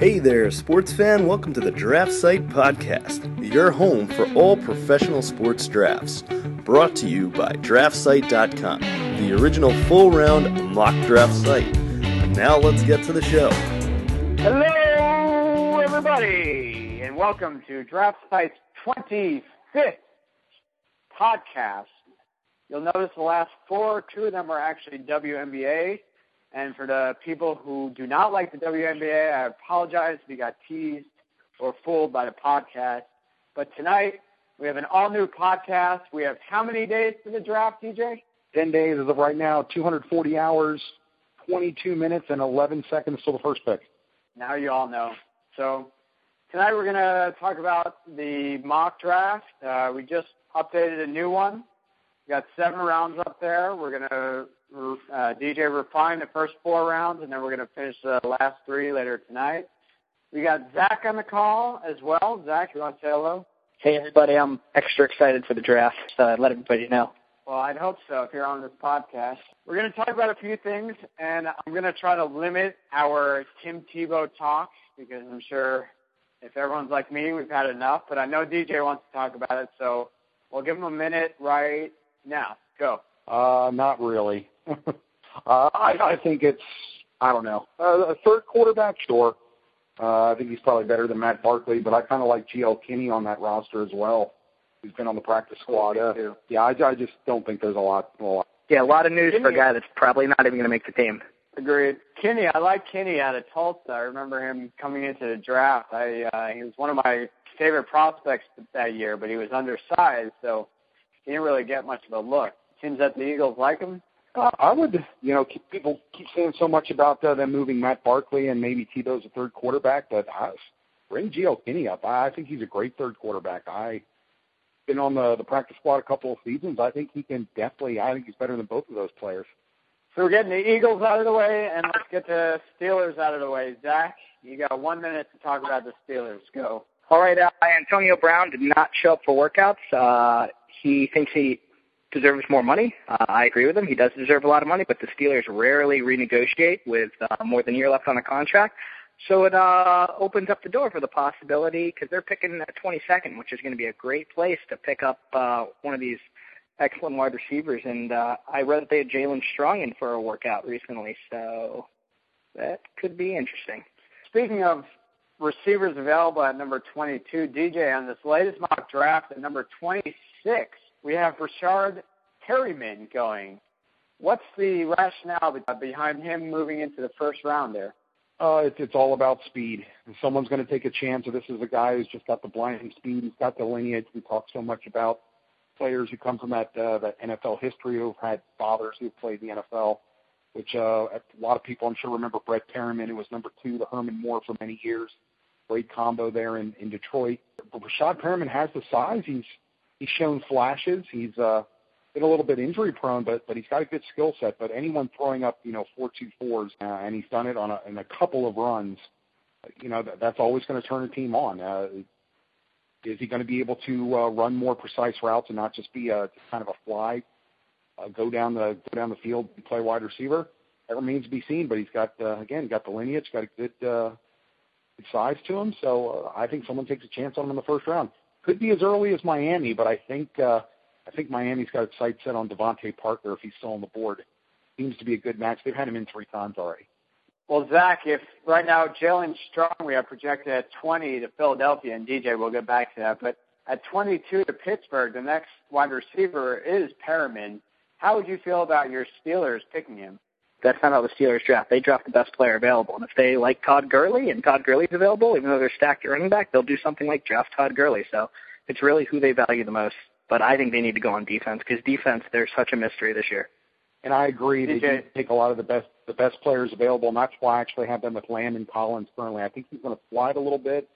Hey there, sports fan. Welcome to the Draft Site Podcast, your home for all professional sports drafts. Brought to you by DraftSite.com, the original full round mock draft site. Now let's get to the show. Hello, everybody, and welcome to Draft Site's 25th podcast. You'll notice the last four, two of them are actually WNBA. And for the people who do not like the WNBA, I apologize if you got teased or fooled by the podcast. But tonight, we have an all new podcast. We have how many days to the draft, DJ? 10 days as of right now, 240 hours, 22 minutes, and 11 seconds till the first pick. Now you all know. So tonight we're going to talk about the mock draft. Uh, we just updated a new one. We got seven rounds up there. We're going to uh, DJ refine the first four rounds, and then we're going to finish the last three later tonight. We got Zach on the call as well. Zach, you want to say hello? Hey, everybody. I'm extra excited for the draft, so I'd let everybody know. Well, I'd hope so if you're on this podcast. We're going to talk about a few things, and I'm going to try to limit our Tim Tebow talk because I'm sure if everyone's like me, we've had enough. But I know DJ wants to talk about it, so we'll give him a minute right now. Go. Uh, not really. uh, I, I think it's, I don't know, uh, a third quarterback, sure. Uh, I think he's probably better than Matt Barkley, but I kind of like G.J. Kinne on that roster as well. He's been on the practice squad uh, too. Yeah, I, I just don't think there's a lot. A lot. Yeah, a lot of news for a guy that's probably not even going to make the team. Agreed. Kinne, I like Kinne out of Tulsa. I remember him coming into the draft. I uh, he was one of my favorite prospects that year, but he was undersized, so he didn't really get much of a look. Seems that the Eagles like him. Uh, I would, you know, keep, people keep saying so much about uh, them moving Matt Barkley and maybe Tebow's a third quarterback, but I, bring G.J. Kinne up. I, I think he's a great third quarterback. I been on the the practice squad a couple of seasons. I think he can definitely. I think he's better than both of those players. So we're getting the Eagles out of the way, and let's get the Steelers out of the way. Zach, you got one minute to talk about the Steelers. Go. All right, uh, Antonio Brown did not show up for workouts. Uh, he thinks he deserves more money. Uh, I agree with him. He does deserve a lot of money, but the Steelers rarely renegotiate with uh, more than a year left on a contract. So it uh, opens up the door for the possibility because they're picking at 22nd, which is going to be a great place to pick up uh, one of these excellent wide receivers. And uh, I read that they had Jaelen Strong in for a workout recently, so that could be interesting. Speaking of receivers available at number 22, DJ, on this latest mock draft at number 26, we have Breshad Perriman going. What's the rationale behind him moving into the first round there? Uh, it's, it's all about speed. Someone's going to take a chance. So this is a guy who's just got the blinding speed. He's got the lineage. We talk so much about players who come from that uh, that NFL history who've had fathers who've played the NFL. Which uh, a lot of people I'm sure remember Brett Perriman, who was number two to Herman Moore for many years. Great combo there in, in Detroit. But Breshad Perriman has the size. He's he's shown flashes. He's uh, been a little bit injury prone, but but he's got a good skill set. But anyone throwing up you know four two fours, uh, and he's done it on a, in a couple of runs. You know that, that's always going to turn a team on. Uh, is he going to be able to uh, run more precise routes and not just be a just kind of a fly, uh, go down the go down the field and play wide receiver? That remains to be seen. But he's got uh, again got the lineage, got a good uh, size to him. So uh, I think someone takes a chance on him in the first round. Could be as early as Miami, but I think uh, I think Miami's got its sights set on DeVante Parker if he's still on the board. Seems to be a good match. They've had him in three times already. Well, Zach, if right now Jaelen Strong we have projected at 20 to Philadelphia, and DJ, we'll get back to that, but at 22 to Pittsburgh, the next wide receiver is Perriman. How would you feel about your Steelers picking him? That's not how the Steelers draft. They draft the best player available. And if they like Todd Gurley and Todd Gurley's available, even though they're stacked at running back, they'll do something like draft Todd Gurley. So it's really who they value the most. But I think they need to go on defense because defense, they're such a mystery this year. And I agree. They do take a lot of the best the best players available, and that's why I actually have them with Landon Collins currently. I think he's going to slide a little bit.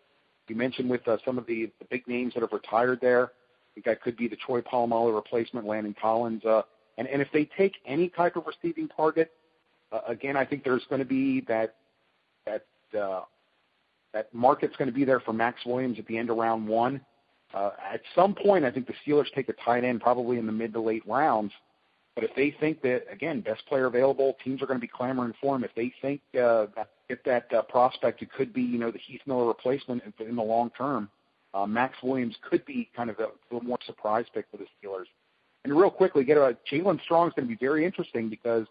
You mentioned with uh, some of the, the big names that have retired there. I think that could be the Troy Polamalu replacement, Landon Collins. Uh, and, and if they take any type of receiving target, again, I think there's going to be that that uh, that market's going to be there for Maxx Williams at the end of round one. Uh, at some point, I think the Steelers take a tight end probably in the mid to late rounds. But if they think that again, best player available, teams are going to be clamoring for him. If they think uh, if that uh, prospect could be, you know, the Heath Miller replacement in the long term, uh, Maxx Williams could be kind of a little more surprise pick for the Steelers. And real quickly, get a Jaelen Strong is going to be very interesting because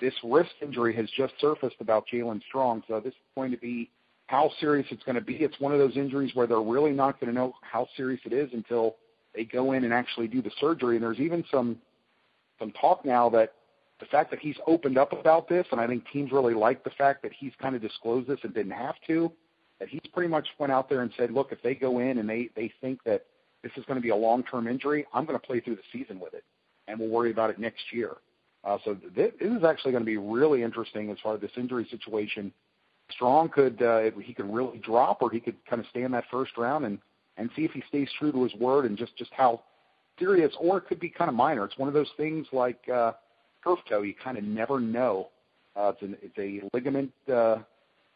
this wrist injury has just surfaced about Jaelen Strong. So this is going to be how serious it's going to be. It's one of those injuries where they're really not going to know how serious it is until they go in and actually do the surgery. And there's even some some talk now that the fact that he's opened up about this, and I think teams really like the fact that he's kind of disclosed this and didn't have to, that he's pretty much went out there and said, look, if they go in and they they think that this is going to be a long-term injury, I'm going to play through the season with it, and we'll worry about it next year. Uh, so this, this is actually going to be really interesting as far as this injury situation. Strong could uh, he could really drop, or he could kind of stay in that first round and and see if he stays true to his word and just just how serious, or it could be kind of minor. It's one of those things like uh, turf toe. You kind of never know. Uh, it's, an, it's a ligament uh,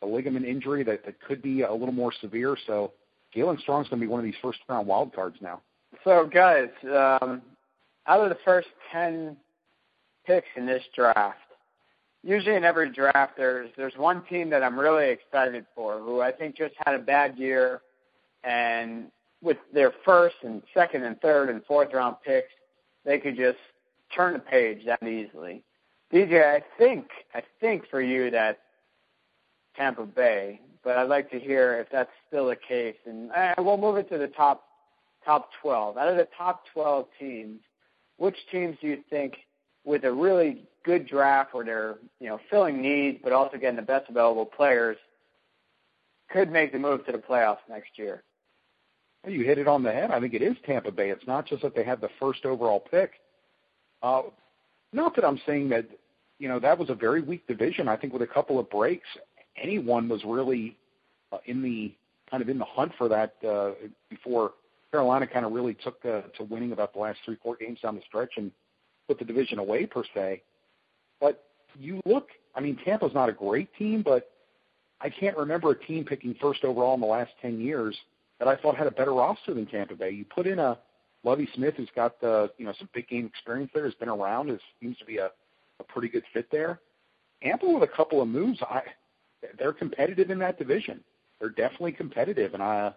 a ligament injury that, that could be a little more severe. So Jaelen Strong's going to be one of these first round wild cards now. So guys, um, out of the first ten picks in this draft, usually in every draft there's there's one team that I'm really excited for, who I think just had a bad year, and with their first and second and third and fourth round picks, they could just turn the page that easily. DJ, I think I think for you that Tampa Bay, but I'd like to hear if that's still the case. And uh, we'll move it to the top top 12. Out of the top 12 teams, which teams do you think, with a really good draft where they're you know filling needs but also getting the best available players, could make the move to the playoffs next year? You hit it on the head. I think it is Tampa Bay. It's not just that they had the first overall pick. Uh, not that I'm saying that you know that was a very weak division. I think with a couple of breaks, anyone was really uh, in the kind of in the hunt for that uh, before Carolina kind of really took uh, to winning about the last three four games down the stretch and put the division away per se. But you look, I mean, Tampa's not a great team, but I can't remember a team picking first overall in the last ten years that I thought had a better roster than Tampa Bay. You put in a Lovie Smith, who's got the you know some big game experience there, has been around, is seems to be a, a pretty good fit there. Tampa with a couple of moves, I they're competitive in that division. They're definitely competitive, and I,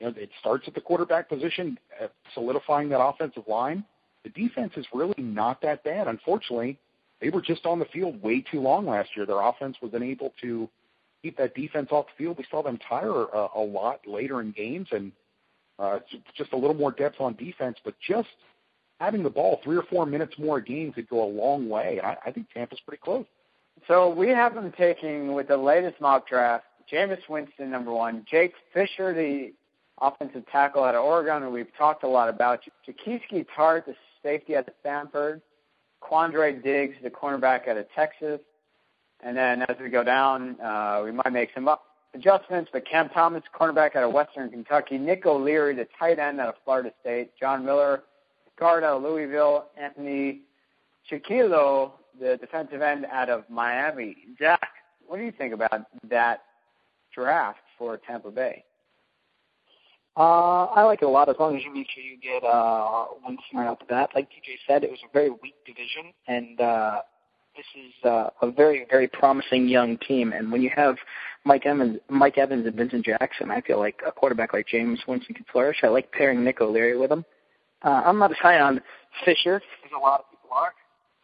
you know, it starts at the quarterback position, uh, solidifying that offensive line. The defense is really not that bad. Unfortunately, they were just on the field way too long last year. Their offense was unable to keep that defense off the field. We saw them tire a, a lot later in games, and uh, just a little more depth on defense. But just having the ball three or four minutes more a game could go a long way. And I, I think Tampa's pretty close. So we have them taking with the latest mock draft, Jameis Winston number one, Jake Fisher, the offensive tackle out of Oregon, who we've talked a lot about, Jaquiski Tartt, the safety of Stanford, Quandre Diggs, the cornerback out of Texas, and then as we go down, uh, we might make some up adjustments, but Cam Thomas, cornerback out of Western Kentucky, Nick O'Leary, the tight end out of Florida State, John Miller, guard out of Louisville, Anthony Chickillo, the defensive end out of Miami. Zach, what do you think about that draft for Tampa Bay? Uh, I like it a lot as long as you make sure you get uh, one right off the bat. Like DJ said, it was a very weak division, and uh, this is uh, a very, very promising young team. And when you have Mike Evans, Mike Evans and Vincent Jackson, I feel like a quarterback like Jameis Winston could flourish. I like pairing Nick O'Leary with him. Uh, I'm not as high on Fisher as a lot of people are,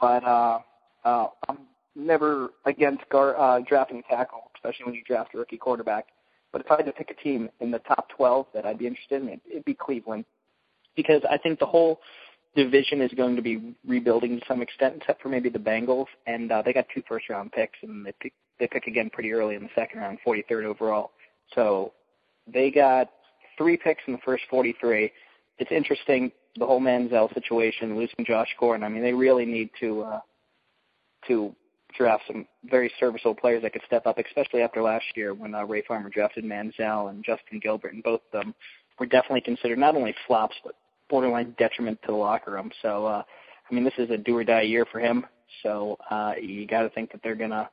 but uh, uh, I'm never against gar- uh, drafting a tackle, especially when you draft a rookie quarterback. But if I had to pick a team in the top 12 that I'd be interested in, it'd be Cleveland, because I think the whole division is going to be rebuilding to some extent, except for maybe the Bengals, and uh, they got two first round picks, and they pick they pick again pretty early in the second round, 43rd overall. So they got three picks in the first 43. It's interesting the whole Manziel situation, losing Josh Gordon. I mean, they really need to uh, to draft some very serviceable players that could step up, especially after last year when uh, Ray Farmer drafted Manziel and Justin Gilbert, and both of them were definitely considered not only flops but borderline detriment to the locker room. So, uh, I mean, this is a do or die year for him. So uh, you got to think that they're gonna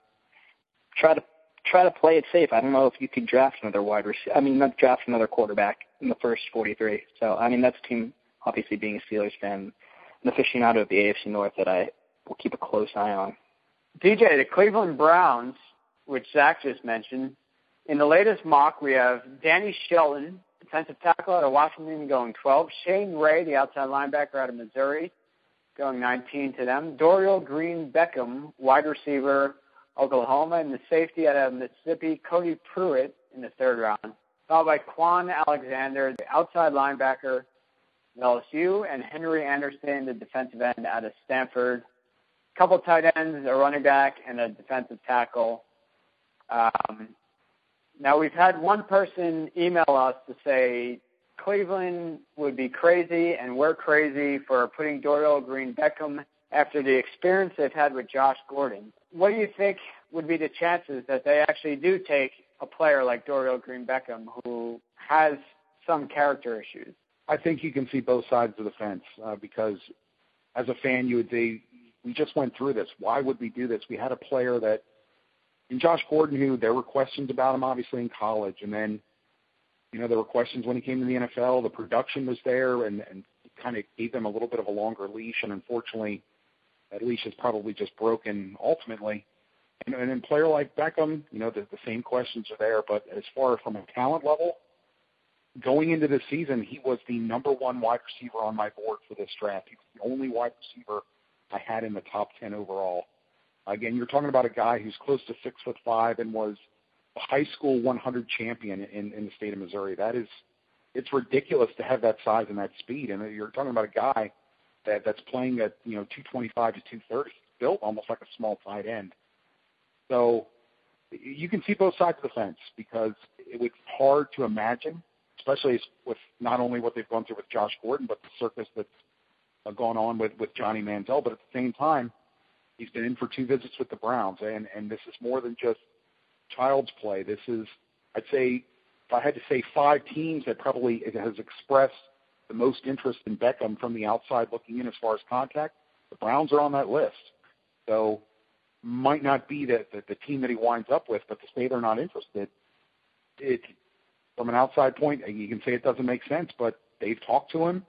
try to try to play it safe. I don't know if you could draft another wide receiver. I mean, not draft another quarterback in the first 43. So, I mean, that's a team obviously being a Steelers fan, an aficionado of the AFC North that I will keep a close eye on. DJ, the Cleveland Browns which Zach just mentioned. In the latest mock, we have Danny Shelton, defensive tackle out of Washington, going 12. Shane Ray, the outside linebacker out of Missouri, going 19 to them. Dorial Green Beckham, wide receiver, Oklahoma, and the safety out of Mississippi, Cody Prewitt, in the third round. Followed by Kwon Alexander, the outside linebacker, LSU, and Henry Anderson, the defensive end out of Stanford. Couple tight ends, a running back, and a defensive tackle. Um, now we've had one person email us to say Cleveland would be crazy and we're crazy for putting Dorial Green Beckham after the experience they've had with Josh Gordon. What do you think would be the chances that they actually do take a player like Dorial Green Beckham who has some character issues? I think you can see both sides of the fence uh, because as a fan, you would say, we just went through this. Why would we do this? We had a player that, in Josh Gordon, who there were questions about him obviously in college, and then, you know, there were questions when he came to the NFL. The production was there, and, and kind of gave them a little bit of a longer leash, and unfortunately, that leash is probably just broken ultimately. And, and then player like Beckham, you know, the, the same questions are there, but as far from a talent level, going into the season, he was the number one wide receiver on my board for this draft. He was the only wide receiver I had in the top 10 overall. Again, you're talking about a guy who's close to six foot five and was a high school 100 champion in, in the state of Missouri. That is, it's ridiculous to have that size and that speed. And you're talking about a guy that that's playing at you know 225 to 230, built almost like a small tight end. So you can see both sides of the fence because it was hard to imagine, especially with not only what they've gone through with Josh Gordon, but the circus that's Uh, gone on with with Johnny Manziel. But at the same time, he's been in for two visits with the Browns, and and this is more than just child's play. This is, I'd say, if I had to say five teams that probably has expressed the most interest in Beckham from the outside looking in as far as contact, the Browns are on that list. So might not be the, the, the team that he winds up with, but to say they're not interested, it from an outside point, you can say it doesn't make sense, but they've talked to him.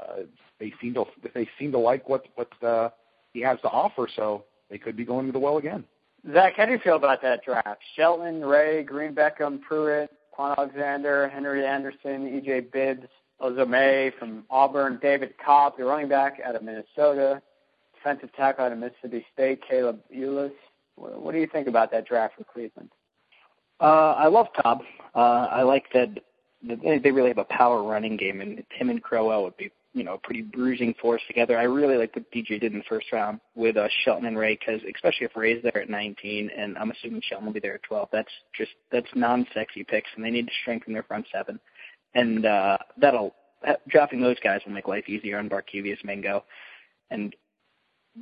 Uh, they seem to they seem to like what what uh, he has to offer, so they could be going to the well again. Zach, how do you feel about that draft? Shelton, Ray, Green Beckham, Prewitt, Kwon Alexander, Henry Anderson, E.J. Bibbs, Uzomah from Auburn, David Cobb, the running back out of Minnesota, defensive tackle out of Mississippi State, Kaleb Eulls. What do you think about that draft for Cleveland? Uh, I love Cobb. Uh, I like that they really have a power running game, and him and Crowell would be, you know, pretty bruising force together. I really like what DJ did in the first round with uh, Shelton and Ray, because especially if Ray's there at 19, and I'm assuming Shelton will be there at 12. That's just that's non-sexy picks, and they need to strengthen their front seven, and uh, that'll dropping those guys will make life easier on Barkevious Mingo, and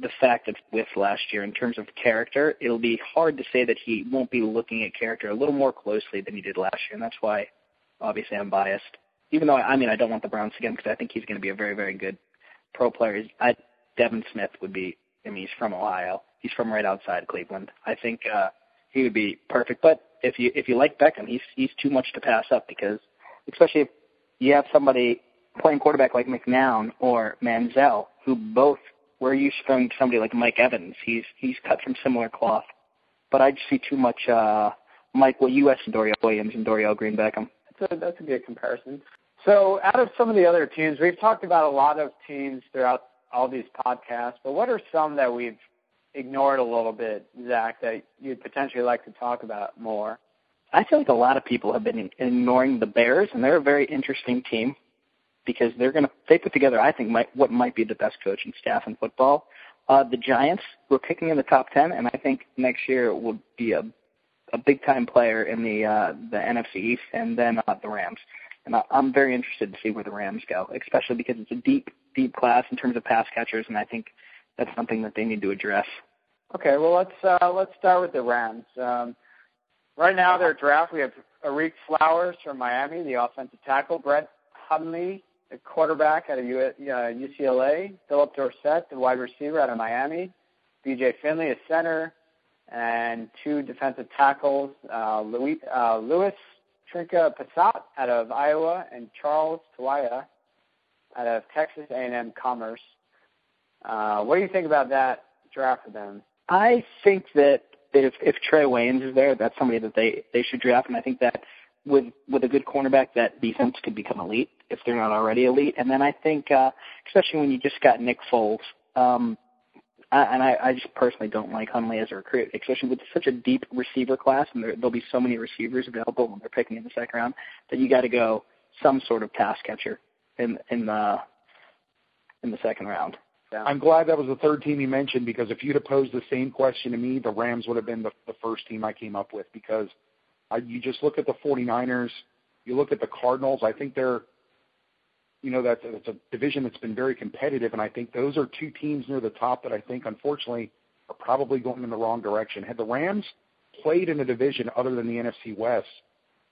the fact that with last year in terms of character, it'll be hard to say that he won't be looking at character a little more closely than he did last year, and that's why obviously I'm biased. Even though I mean I don't want the Browns again because I think he's going to be a very very good pro player. I, Devin Smith would be. I mean he's from Ohio. He's from right outside Cleveland. I think uh, he would be perfect. But if you if you like Beckham, he's he's too much to pass up because especially if you have somebody playing quarterback like McCown or Manziel who both we're used from somebody like Mike Evans. He's he's cut from similar cloth. But I just see too much uh Mike what you and Dorial Williams and Dorial Green Beckham. A that's a good comparison. So out of some of the other teams, we've talked about a lot of teams throughout all these podcasts, but what are some that we've ignored a little bit, Zach, that you'd potentially like to talk about more? I feel like a lot of people have been ignoring the Bears, and they're a very interesting team because they're going to they put together I think might, what might be the best coaching staff in football. Uh, the Giants were picking in the top ten, and I think next year will be a a big time player in the uh, the NFC East, and then uh, the Rams. And I, I'm very interested to see where the Rams go, especially because it's a deep deep class in terms of pass catchers, and I think that's something that they need to address. Okay, well let's uh, let's start with the Rams. Um, right now, their draft we have Ereck Flowers from Miami, the offensive tackle, Brett Hundley the quarterback out of UCLA, uh, Phillip Dorsett, the wide receiver out of Miami, B.J. Finney, a center, and two defensive tackles, uh, Louis, uh, Louis Trinca-Pasat out of Iowa and Charles Tuaau out of Texas A&M Commerce. Uh, what do you think about that draft for them? I think that if if Trae Waynes is there, that's somebody that they they should draft, and I think that with with a good cornerback, that defense could become elite if they're not already elite. And then I think, uh, especially when you just got Nick Foles, um, I, and I, I just personally don't like Hundley as a recruit, especially with such a deep receiver class, and there, there'll be so many receivers available when they're picking in the second round that you got to go some sort of pass catcher in in the in the second round. Yeah. I'm glad that was the third team you mentioned because if you'd have posed the same question to me, the Rams would have been the, the first team I came up with because I, you just look at the 49ers, you look at the Cardinals. I think they're, you know, that's a division that's been very competitive, and I think those are two teams near the top that I think, unfortunately, are probably going in the wrong direction. Had the Rams played in a division other than the NFC West,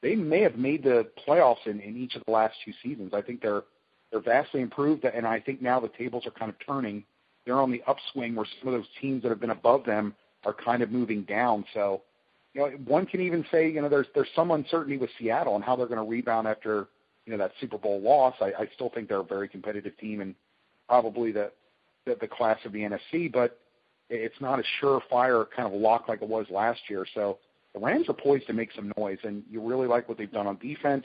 they may have made the playoffs in, in each of the last two seasons. I think they're they're vastly improved, and I think now the tables are kind of turning. They're on the upswing where some of those teams that have been above them are kind of moving down. So you know, one can even say, you know, there's there's some uncertainty with Seattle and how they're going to rebound after, you know, that Super Bowl loss. I, still think they're a very competitive team and probably the, class of the NFC, but it's not a surefire kind of lock like it was last year. So the Rams are poised to make some noise, and you really like what they've done on defense.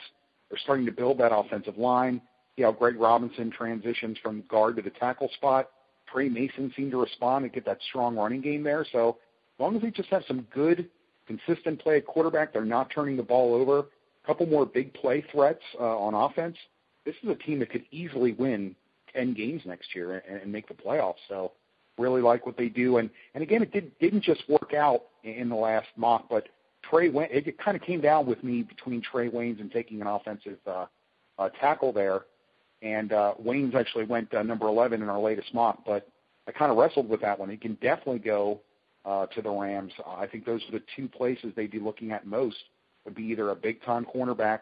They're starting to build that offensive line. See how Greg Robinson transitions from guard to the tackle spot. Tre Mason seemed to respond and get that strong running game there. So as long as they just have some good consistent play at quarterback. They're not turning the ball over. Couple more big play threats uh, on offense. This is a team that could easily win 10 games next year and, and make the playoffs. So really like what they do. And, and again, it did, didn't just work out in the last mock, but Trae went, it kind of came down with me between Trae Waynes and taking an offensive uh, uh, tackle there. And uh, Waynes actually went uh, number 11 in our latest mock, but I kind of wrestled with that one. He can definitely go uh, to the Rams. I think those are the two places they'd be looking at most be either a big time cornerback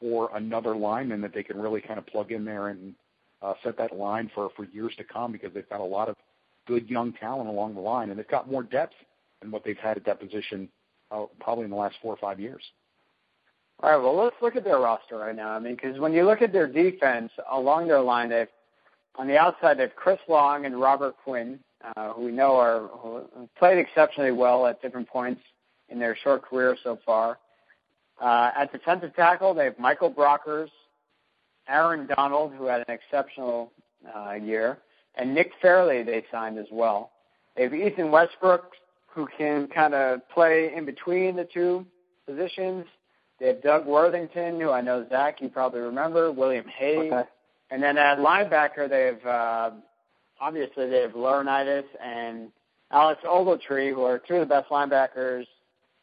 or another lineman that they can really kind of plug in there and uh, set that line for for years to come because they've got a lot of good young talent along the line and they've got more depth than what they've had at that position uh, probably in the last four or five years. All right, well, let's look at their roster right now. I mean, because when you look at their defense along their line, they've on the outside they've Chris Long and Robert Quinn, uh, who we know are who played exceptionally well at different points in their short career so far. Uh, at defensive tackle, they have Michael Brockers, Aaron Donald, who had an exceptional uh, year, and Nick Fairley they signed as well. They have Ethan Westbrook, who can kind of play in between the two positions. They have Doug Worthington, who I know Zach you probably remember, William Hayes, okay. and then at linebacker they have uh, obviously they have Laurinaitis and Alec Ogletree, who are two of the best linebackers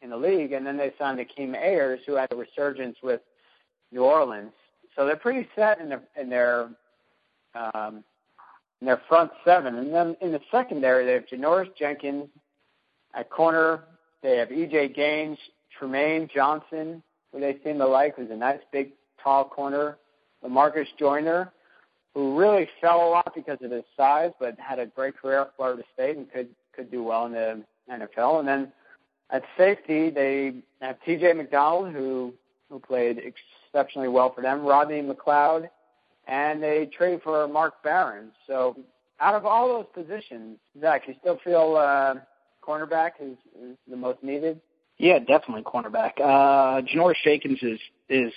in the league, and then they signed Akeem Ayers, who had a resurgence with New Orleans. So they're pretty set in, the, in their um, in their front seven, and then in the secondary they have Janoris Jenkins at corner. They have E.J. Gaines, Trumaine Johnson, who they seem to like, who's a nice big tall corner. Lamarcus Joyner, who really fell a lot because of his size, but had a great career at Florida State and could could do well in the NFL. And then at safety, they have T.J. McDonald, who who played exceptionally well for them. Rodney McLeod, and they trade for Mark Barron. So out of all those positions, Zach, you still feel uh, cornerback is, is the most needed? Yeah, definitely cornerback. Uh, Janoris Jenkins is is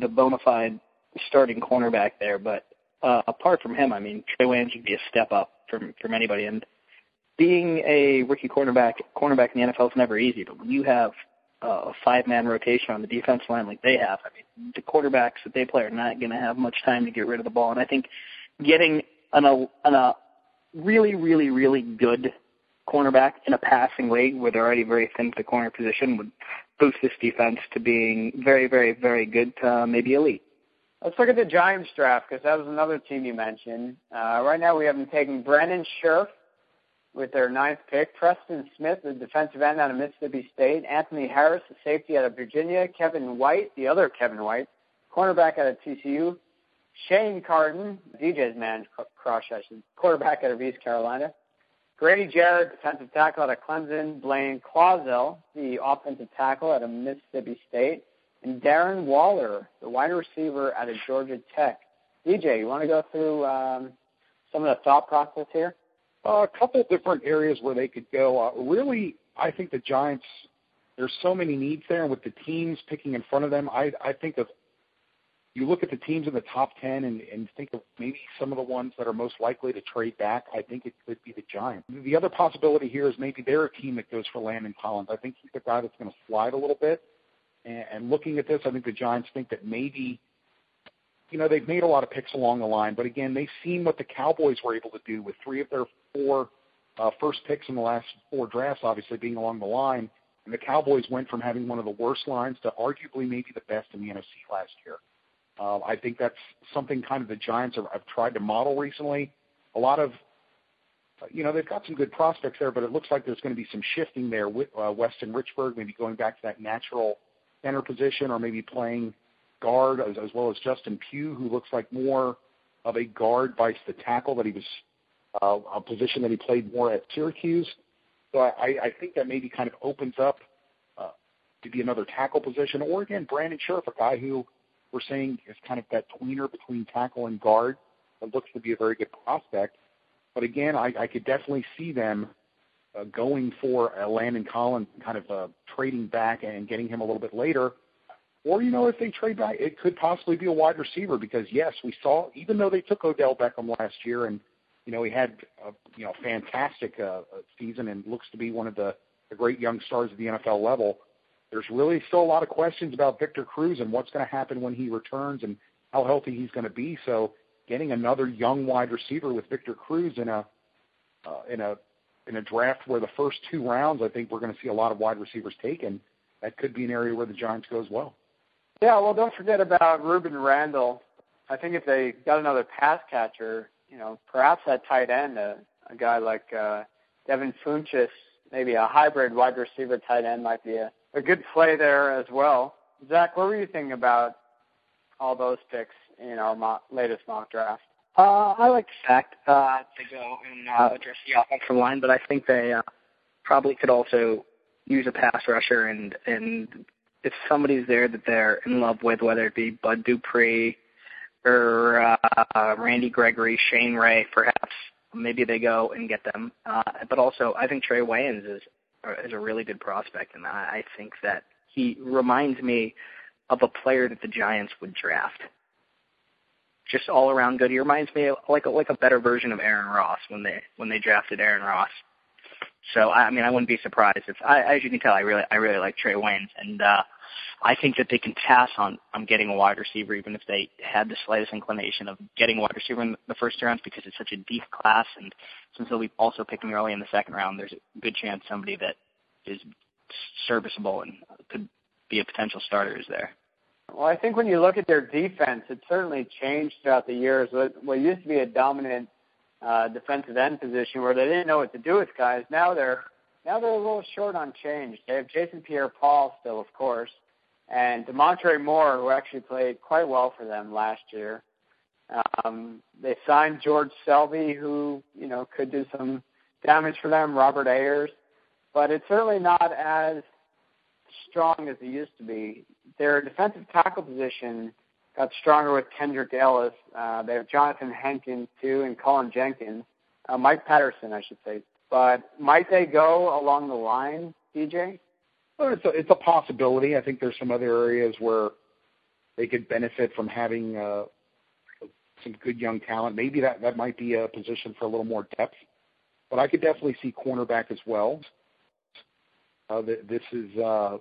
the bona fide starting cornerback there, but uh, apart from him, I mean, Trae Waynes would be a step up from from anybody. And being a rookie cornerback, cornerback in the NFL is never easy. But when you have uh, a five man rotation on the defense line like they have, I mean, the quarterbacks that they play are not going to have much time to get rid of the ball. And I think getting an a, an, a really, really, really good cornerback in a passing league where they're already very thin at the corner position would boost this defense to being very, very, very good to maybe elite. Let's look at the Giants draft because that was another team you mentioned. Uh, right now we have them taking Brandon Scherff with their ninth pick, Preston Smith, the defensive end out of Mississippi State, Anthony Harris, the safety out of Virginia, Kevin White, the other Kevin White, cornerback out of TCU, Shane Carden, DJ's man crush, I should, quarterback out of East Carolina, Grady Jarrett, defensive tackle out of Clemson, Blaine Clausell, the offensive tackle out of Mississippi State, and Darren Waller, the wide receiver out of Georgia Tech. DJ, you want to go through um, some of the thought process here? Uh, a couple different areas where they could go. Uh, really, I think the Giants. There's so many needs there, and with the teams picking in front of them, I think of you look at the teams in the top 10 and, think of maybe some of the ones that are most likely to trade back, I think it could be the Giants. The other possibility here is maybe they're a team that goes for Landon Collins. I think he's the guy that's going to slide a little bit. And looking at this, I think the Giants think that maybe, you know, they've made a lot of picks along the line, but again, they've seen what the Cowboys were able to do with three of their four uh, first picks in the last four drafts, obviously being along the line. And the Cowboys went from having one of the worst lines to arguably maybe the best in the NFC last year. Uh, I think that's something kind of the Giants have, have tried to model recently. A lot of, you know, they've got some good prospects there, but it looks like there's going to be some shifting there with uh, Weston Richburg, maybe going back to that natural center position, or maybe playing guard as, well as Justin Pugh, who looks like more of a guard vice the tackle that he was uh, a position that he played more at Syracuse. So I, I think that maybe kind of opens up uh, to be another tackle position, or again Brandon Scherff, a guy who we're saying is kind of that tweener between tackle and guard that looks to be a very good prospect. But again, I, I could definitely see them uh, going for a Landon Collins, kind of uh, trading back and getting him a little bit later. Or, you know, if they trade back, it could possibly be a wide receiver because, yes, we saw, even though they took Odell Beckham last year and, you know, he had a, you know, fantastic uh, season and looks to be one of the, the great young stars at the NFL level – there's really still a lot of questions about Victor Cruz and what's going to happen when he returns and how healthy he's going to be. So getting another young wide receiver with Victor Cruz in a uh, in a in a draft where the first two rounds, I think we're going to see a lot of wide receivers taken. That could be an area where the Giants go as well. Yeah, well, don't forget about Rueben Randle. I think if they got another pass catcher, you know, perhaps that tight end, a, a guy like uh, Devin Funchess, maybe a hybrid wide receiver tight end might be a a good play there as well. Zach, what were you thinking about all those picks in our mock, latest mock draft? Uh, I like the fact uh, to go and uh, address the offensive line, but I think they uh, probably could also use a pass rusher, and and if somebody's there that they're in love with, whether it be Bud Dupree or uh, Randy Gregory, Shane Ray, perhaps maybe they go and get them. Uh, but also, I think Trae Waynes is is a really good prospect, and I, I think that he reminds me of a player that the Giants would draft. Just all around good. He reminds me of like a, like a better version of Aaron Ross when they when they drafted Aaron Ross. So I mean, I wouldn't be surprised if, I, as you can tell, I really I really like Trae Waynes, and uh, I think that they can pass on on getting a wide receiver, even if they had the slightest inclination of getting wide receiver in the first two rounds, because it's such a deep class, and since they'll be also picking early in the second round, there's a good chance somebody that is serviceable and could be a potential starter is there. Well, I think when you look at their defense, it certainly changed throughout the years. What, what used to be a dominant uh, defensive end position where they didn't know what to do with guys, now they're now they're a little short on change. They have Jason Pierre-Paul still, of course, and Damontre Moore, who actually played quite well for them last year. Um, they signed George Selvie, who you know could do some damage for them. Robert Ayers, but it's certainly not as strong as it used to be. Their defensive tackle position got stronger with Kenrick Ellis. Uh, they have Johnathan Hankins too, and Cullen Jenkins, uh, Mike Patterson, I should say. But might they go along the line, DJ? Well, it's a, it's a possibility. I think there's some other areas where they could benefit from having uh, some good young talent. Maybe that that might be a position for a little more depth. But I could definitely see cornerback as well. Uh, this is, uh,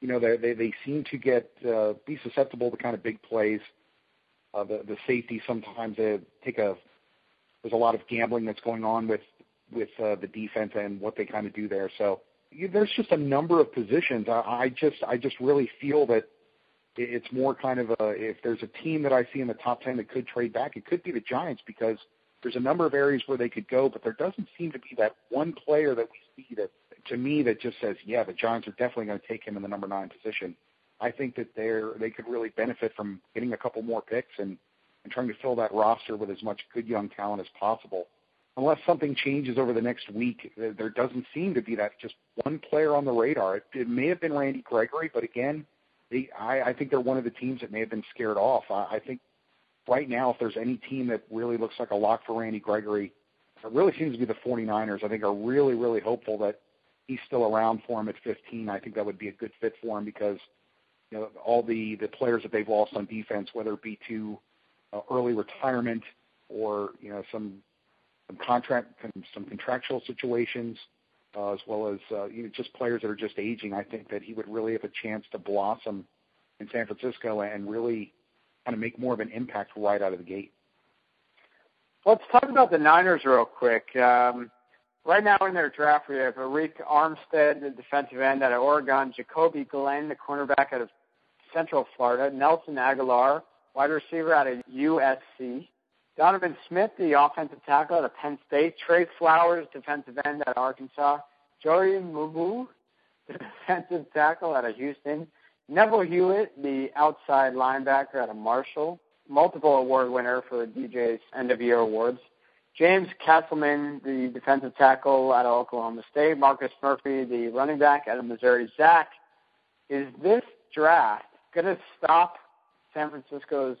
you know, they they, they seem to get uh, be susceptible to kind of big plays. Uh, the the safety sometimes they take a there's a lot of gambling that's going on with with uh, the defense and what they kind of do there. So you, there's just a number of positions. I, I just I just really feel that it's more kind of a if there's a team that I see in the top ten that could trade back, it could be the Giants because there's a number of areas where they could go, but there doesn't seem to be that one player that we see that to me that just says, yeah, the Giants are definitely going to take him in the number nine position. I think that they're they could really benefit from getting a couple more picks and and trying to fill that roster with as much good young talent as possible unless something changes over the next week, there doesn't seem to be that just one player on the radar. It, it may have been Randy Gregory, but again, they, I, I think they're one of the teams that may have been scared off. I, I think right now, if there's any team that really looks like a lock for Randy Gregory, it really seems to be the 49ers. I think are really, really hopeful that he's still around for him at 15. I think that would be a good fit for him because you know all the the players that they've lost on defense, whether it be to uh, early retirement or you know some some contract some contractual situations, uh, as well as uh, you know, just players that are just aging. I think that he would really have a chance to blossom in San Francisco and really kind of make more of an impact right out of the gate. Let's talk about the Niners real quick. Um, right now in their draft, we have Arik Armstead, the defensive end out of Oregon, Jacoby Glenn, the cornerback out of Central Florida, Nelson Agholor, wide receiver out of USC, Donovan Smith, the offensive tackle out of Penn State, Trey Flowers, defensive end out of Arkansas, Joey Mbu, the defensive tackle out of Houston, Neville Hewitt, the outside linebacker out of Marshall, multiple award winner for DJ's end of year awards. James Castleman, the defensive tackle out of Oklahoma State. Marcus Murphy, the running back out of Missouri. Zach, is this draft going to stop San Francisco's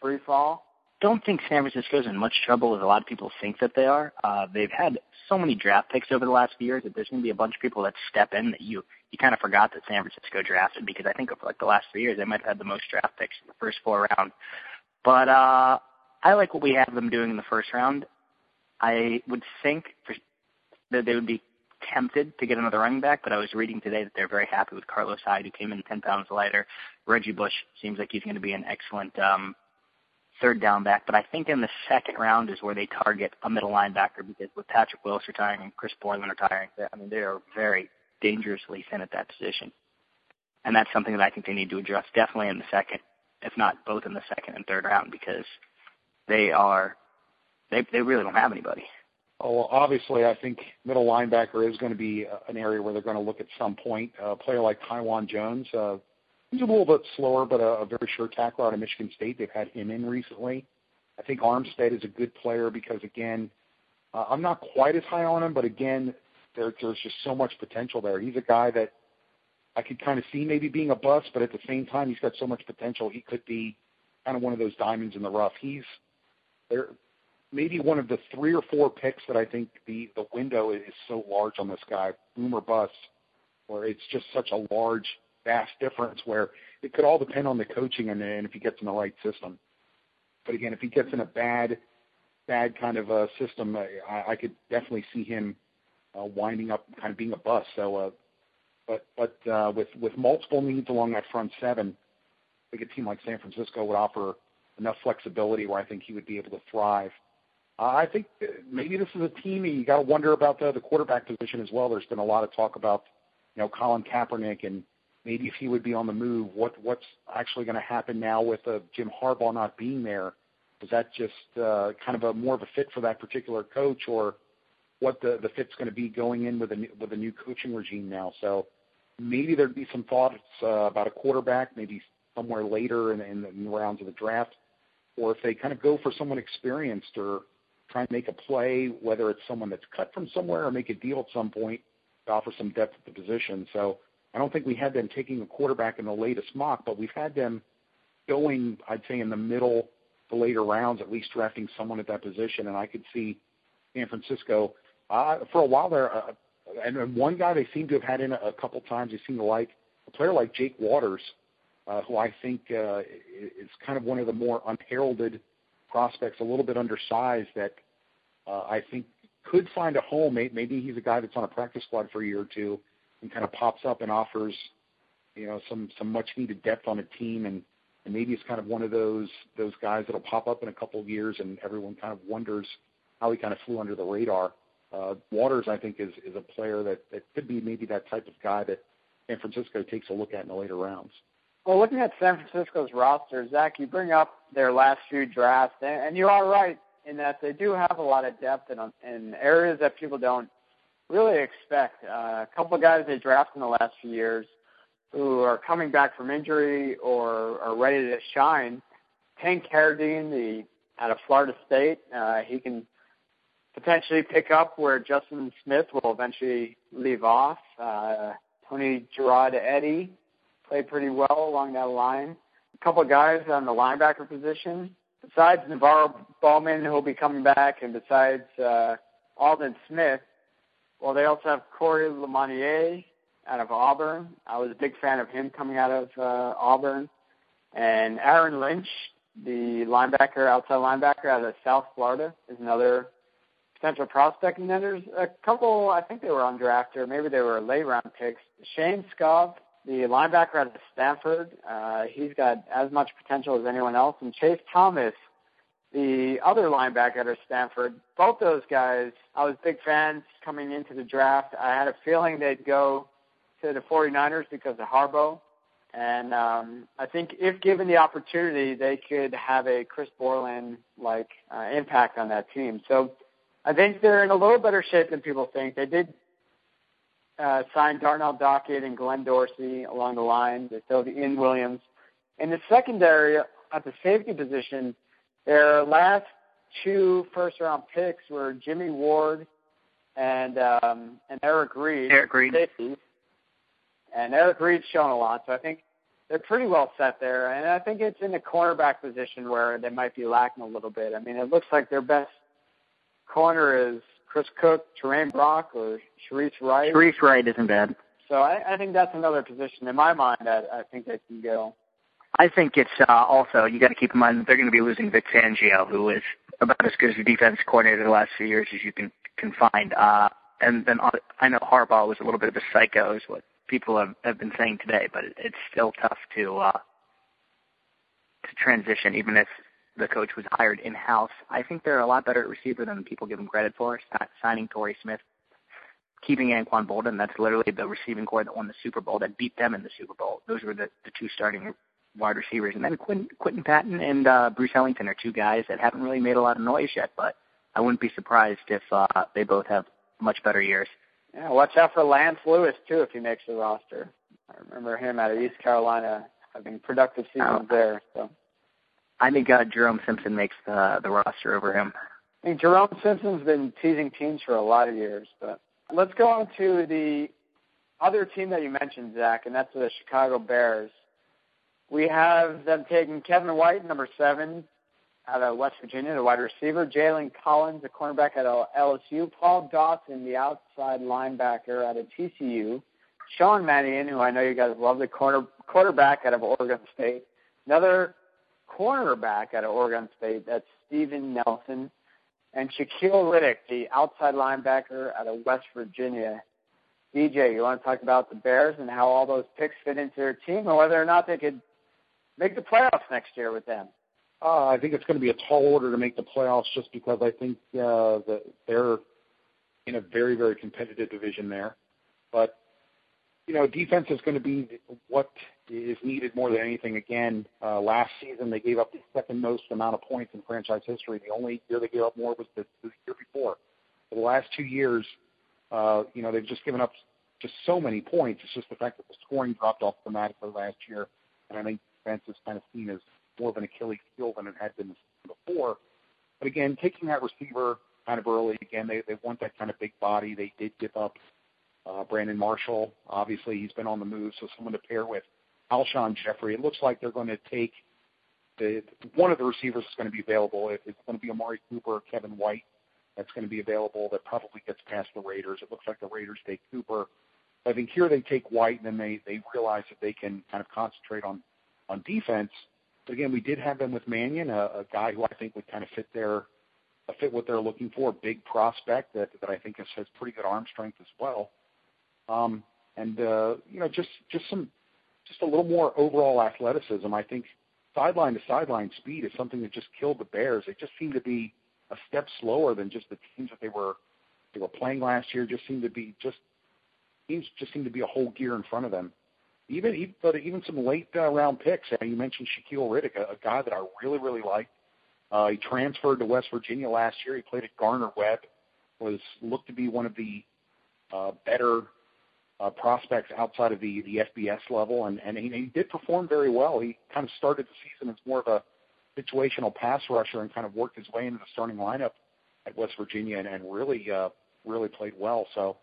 free fall? Don't think San Francisco's in much trouble as a lot of people think that they are. Uh, they've had so many draft picks over the last few years that there's going to be a bunch of people that step in that you you kind of forgot that San Francisco drafted because I think over like the last three years they might have had the most draft picks in the first four rounds. But uh, I like what we have them doing in the first round. I would think for, that they would be tempted to get another running back, but I was reading today that they're very happy with Carlos Hyde, who came in 10 pounds lighter. Reggie Bush seems like he's going to be an excellent um, third down back, but I think in the second round is where they target a middle linebacker because with Patrick Willis retiring and Chris Borland retiring, I mean they are very dangerously thin at that position, and that's something that I think they need to address definitely in the second if not both in the second and third round, because they are they they really don't have anybody. Oh, well, obviously, I think middle linebacker is going to be uh, an area where they're going to look at some point. Uh, a player like Taiwan Jones, uh, he's a little bit slower, but a, a very sure tackler out of Michigan State. They've had him in recently. I think Armstead is a good player because, again, uh, I'm not quite as high on him, but again, there, there's just so much potential there. He's a guy that I could kind of see maybe being a bust, but at the same time, he's got so much potential. He could be kind of one of those diamonds in the rough. He's there, maybe one of the three or four picks that I think the the window is so large on this guy, boom or bust, where it's just such a large, vast difference. Where it could all depend on the coaching and, and if he gets in the right system. But again, if he gets in a bad, bad kind of a system, I, I could definitely see him uh, winding up kind of being a bust. So uh, but but uh, with with multiple needs along that front seven, I think a team like San Francisco would offer enough flexibility where I think he would be able to thrive. Uh, I think maybe this is a team you got to wonder about the the quarterback position as well. There's been a lot of talk about you know Colin Kaepernick and maybe if he would be on the move. What what's actually going to happen now with uh, Jim Harbaugh not being there? Is that just uh, kind of a more of a fit for that particular coach, or what the the fit's going to be going in with a new, with a new coaching regime now. So maybe there'd be some thoughts uh, about a quarterback, maybe somewhere later in, in, the, in the rounds of the draft, or if they kind of go for someone experienced or try and make a play, whether it's someone that's cut from somewhere or make a deal at some point to offer some depth at the position. So I don't think we had them taking a quarterback in the latest mock, but we've had them going, I'd say, in the middle, the later rounds, at least drafting someone at that position. And I could see San Francisco uh, for a while there, uh, and, one guy they seem to have had in a, couple times. They seem to like a player like Jake Waters, uh, who I think is kind of one of the more unheralded prospects, a little bit undersized that uh, I think could find a home. Maybe he's a guy that's on a practice squad for a year or two and kind of pops up and offers, you know, some some much needed depth on a team and and maybe it's kind of one of those those guys that'll pop up in a couple of years and everyone kind of wonders how he kind of flew under the radar uh, Waters, I think, is is a player that that could be maybe that type of guy that San Francisco takes a look at in the later rounds. Well, looking at San Francisco's roster, Zach, you bring up their last few drafts, and, and you are right in that they do have a lot of depth in, in areas that people don't really expect. Uh, a couple of guys they drafted in the last few years who are coming back from injury or are ready to shine. Tank Carradine, the out of Florida State, uh, he can potentially pick up where Justin Smith will eventually leave off. Uh, Tony Jerod-Eddie played pretty well along that line. A couple of guys on the linebacker position. Besides NaVorro Bowman, who'll be coming back, and besides uh, Aldon Smith. Well, they also have Corey Lemonnier out of Auburn. I was a big fan of him coming out of uh, Auburn. And Aaron Lynch, the linebacker, outside linebacker out of South Florida, is another potential prospect. And then there's a couple, I think they were undrafted, or maybe they were late round picks. Shane Skov, the linebacker out of Stanford, uh, he's got as much potential as anyone else. And Chase Thomas, the other linebacker out of Stanford, both those guys, I was big fans coming into the draft. I had a feeling they'd go to the 49ers because of Harbaugh. And um, I think if given the opportunity, they could have a Chris Borland like uh, impact on that team. So I think they're in a little better shape than people think. They did uh, sign Darnell Dockett and Glenn Dorsey along the line. They still have Ian Williams. In the secondary, at the safety position, their last two first round picks were Jimmy Ward and um, and Eric Reid. Eric Reid. Safeties. And Eric Reid's shown a lot, so I think they're pretty well set there. And I think it's in the cornerback position where they might be lacking a little bit. I mean, it looks like their best corner is Chris Cook, Tramaine Brock, or Shareece Wright. Shareece Wright isn't bad. So I, I think that's another position in my mind that I think they can go. I think it's uh, also you got to keep in mind that they're going to be losing Vic Fangio, who is about as good as a defense coordinator the last few years as you can can find. Uh, and then I know Harbaugh was a little bit of a psycho, is what people have, have been saying today, but it, it's still tough to uh, to transition, even if the coach was hired in house. I think they're a lot better at receiver than people give them credit for. Signing Torrey Smith, keeping Anquan Boldin, that's literally the receiving core that won the Super Bowl, that beat them in the Super Bowl. Those were the, the two starting wide receivers. And then Quinn, Quinton Patton and uh, Bruce Ellington are two guys that haven't really made a lot of noise yet, but I wouldn't be surprised if uh, they both have much better years. Yeah, watch out for Lance Lewis too if he makes the roster. I remember him out of East Carolina having productive seasons oh. there. So I think uh, Jerome Simpson makes the the roster over him. I think Jerome Simpson's been teasing teams for a lot of years, but let's go on to the other team that you mentioned, Zach, and that's the Chicago Bears. We have them taking Kevin White, number seven, out of West Virginia, the wide receiver. Jalen Collins, the cornerback of LSU. Paul Dawson, the outside linebacker out of TCU. Sean Mannion, who I know you guys love, the corner quarterback out of Oregon State. Another cornerback out of Oregon State, that's Steven Nelson. And Shaquille Riddick, the outside linebacker out of West Virginia. DJ, you want to talk about the Bears and how all those picks fit into their team and whether or not they could make the playoffs next year with them? Uh, I think it's going to be a tall order to make the playoffs just because I think uh, that they're in a very, very competitive division there. But, you know, defense is going to be what is needed more than anything. Again, uh, last season they gave up the second most amount of points in franchise history. The only year they gave up more was the, the year before. For the last two years, uh, you know, they've just given up just so many points. It's just the fact that the scoring dropped off dramatically last year. And I think defense is kind of seen as more of an Achilles heel than it had been before. But again, taking that receiver kind of early, again, they, they want that kind of big body. They did give up Brandon Marshall. Obviously, he's been on the move, so someone to pair with Alshon Jeffery. It looks like they're going to take one of the receivers is going to be available. It's going to be Amari Cooper or Kevin White that's going to be available that probably gets past the Raiders. It looks like the Raiders take Cooper. I think here they take White, and then they they realize that they can kind of concentrate on on defense but again, we did have them with Mannion, a, a guy who I think would kind of fit their uh, fit what they're looking for, big prospect that that I think has, has pretty good arm strength as well. Just just some just a little more overall athleticism. I think sideline to sideline speed is something that just killed the Bears. They just seem to be a step slower than just the teams that they were playing last year. Teams just seem to be a whole gear in front of them even even, some late uh, round picks. Uh, you mentioned Shaquille Riddick, a, guy that I really really like. Uh, he transferred to West Virginia last year. He played at Gardner Webb. Was looked to be one of the uh, better uh, prospects outside of the the FBS level, and and he, he did perform very well. He kind of started the season as more of a situational pass rusher and kind of worked his way into the starting lineup at West Virginia, and, and really uh, really played well. So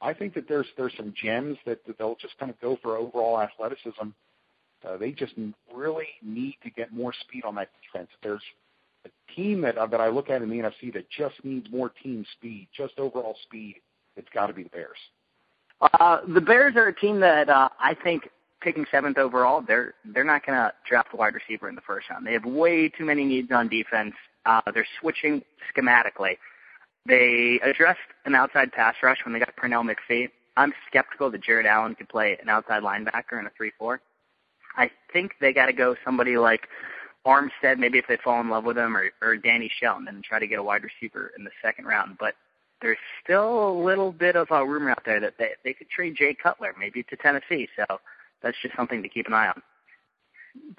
I think that there's there's some gems that, that they'll just kind of go for overall athleticism. Uh, they just really need to get more speed on that defense. There's a team that uh, that I look at in the NFC that just needs more team speed, just overall speed, it's got to be the Bears. Uh, the Bears are a team that uh, I think picking seventh overall, they're they're not going to draft a wide receiver in the first round. They have way too many needs on defense. Uh, they're switching schematically. They addressed an outside pass rush when they got Pernell McPhee. I'm skeptical that Jared Allen could play an outside linebacker in a 3-4. I think they got to go somebody like Armstead, maybe if they fall in love with him, or, or Danny Shelton, and try to get a wide receiver in the second round. But there's still a little bit of a rumor out there that they they could trade Jay Cutler maybe to Tennessee. So that's just something to keep an eye on.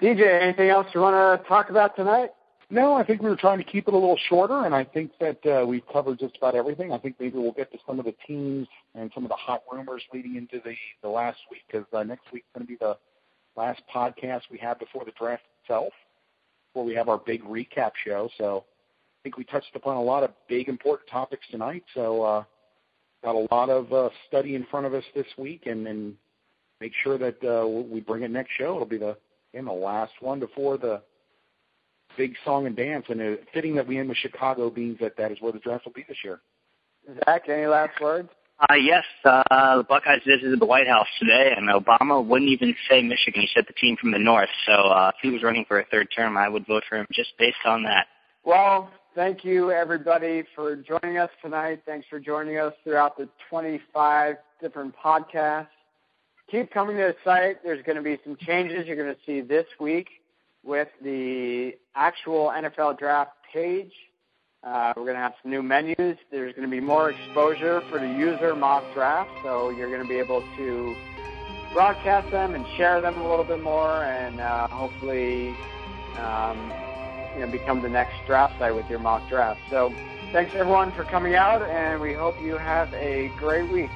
DJ, anything else you want to talk about tonight? No, I think we were trying to keep it a little shorter, and I think that uh, we've covered just about everything. I think maybe we'll get to some of the teams and some of the hot rumors leading into the the last week, because uh, next week's going to be the last podcast we have before the draft itself, before we have our big recap show. So I think we touched upon a lot of big important topics tonight. So uh, got a lot of uh, study in front of us this week, and, and make sure that uh, we bring it next show. It'll be the in the last one before the big song and dance, and uh, fitting that we end with Chicago being that that is where the draft will be this year. Zach, any last words? Uh, yes, uh, the Buckeyes visited the White House today, and Obama wouldn't even say Michigan. He said the team from the North. So uh, if he was running for a third term, I would vote for him just based on that. Well, thank you, everybody, for joining us tonight. Thanks for joining us throughout the 25 different podcasts. Keep coming to the site. There's going to be some changes you're going to see this week with the actual NFL draft page. Uh, we're going to have some new menus. There's going to be more exposure for the user mock draft, so you're going to be able to broadcast them and share them a little bit more, and uh, hopefully, um, you know, become the next draft site with your mock draft. So, thanks everyone for coming out, and we hope you have a great week.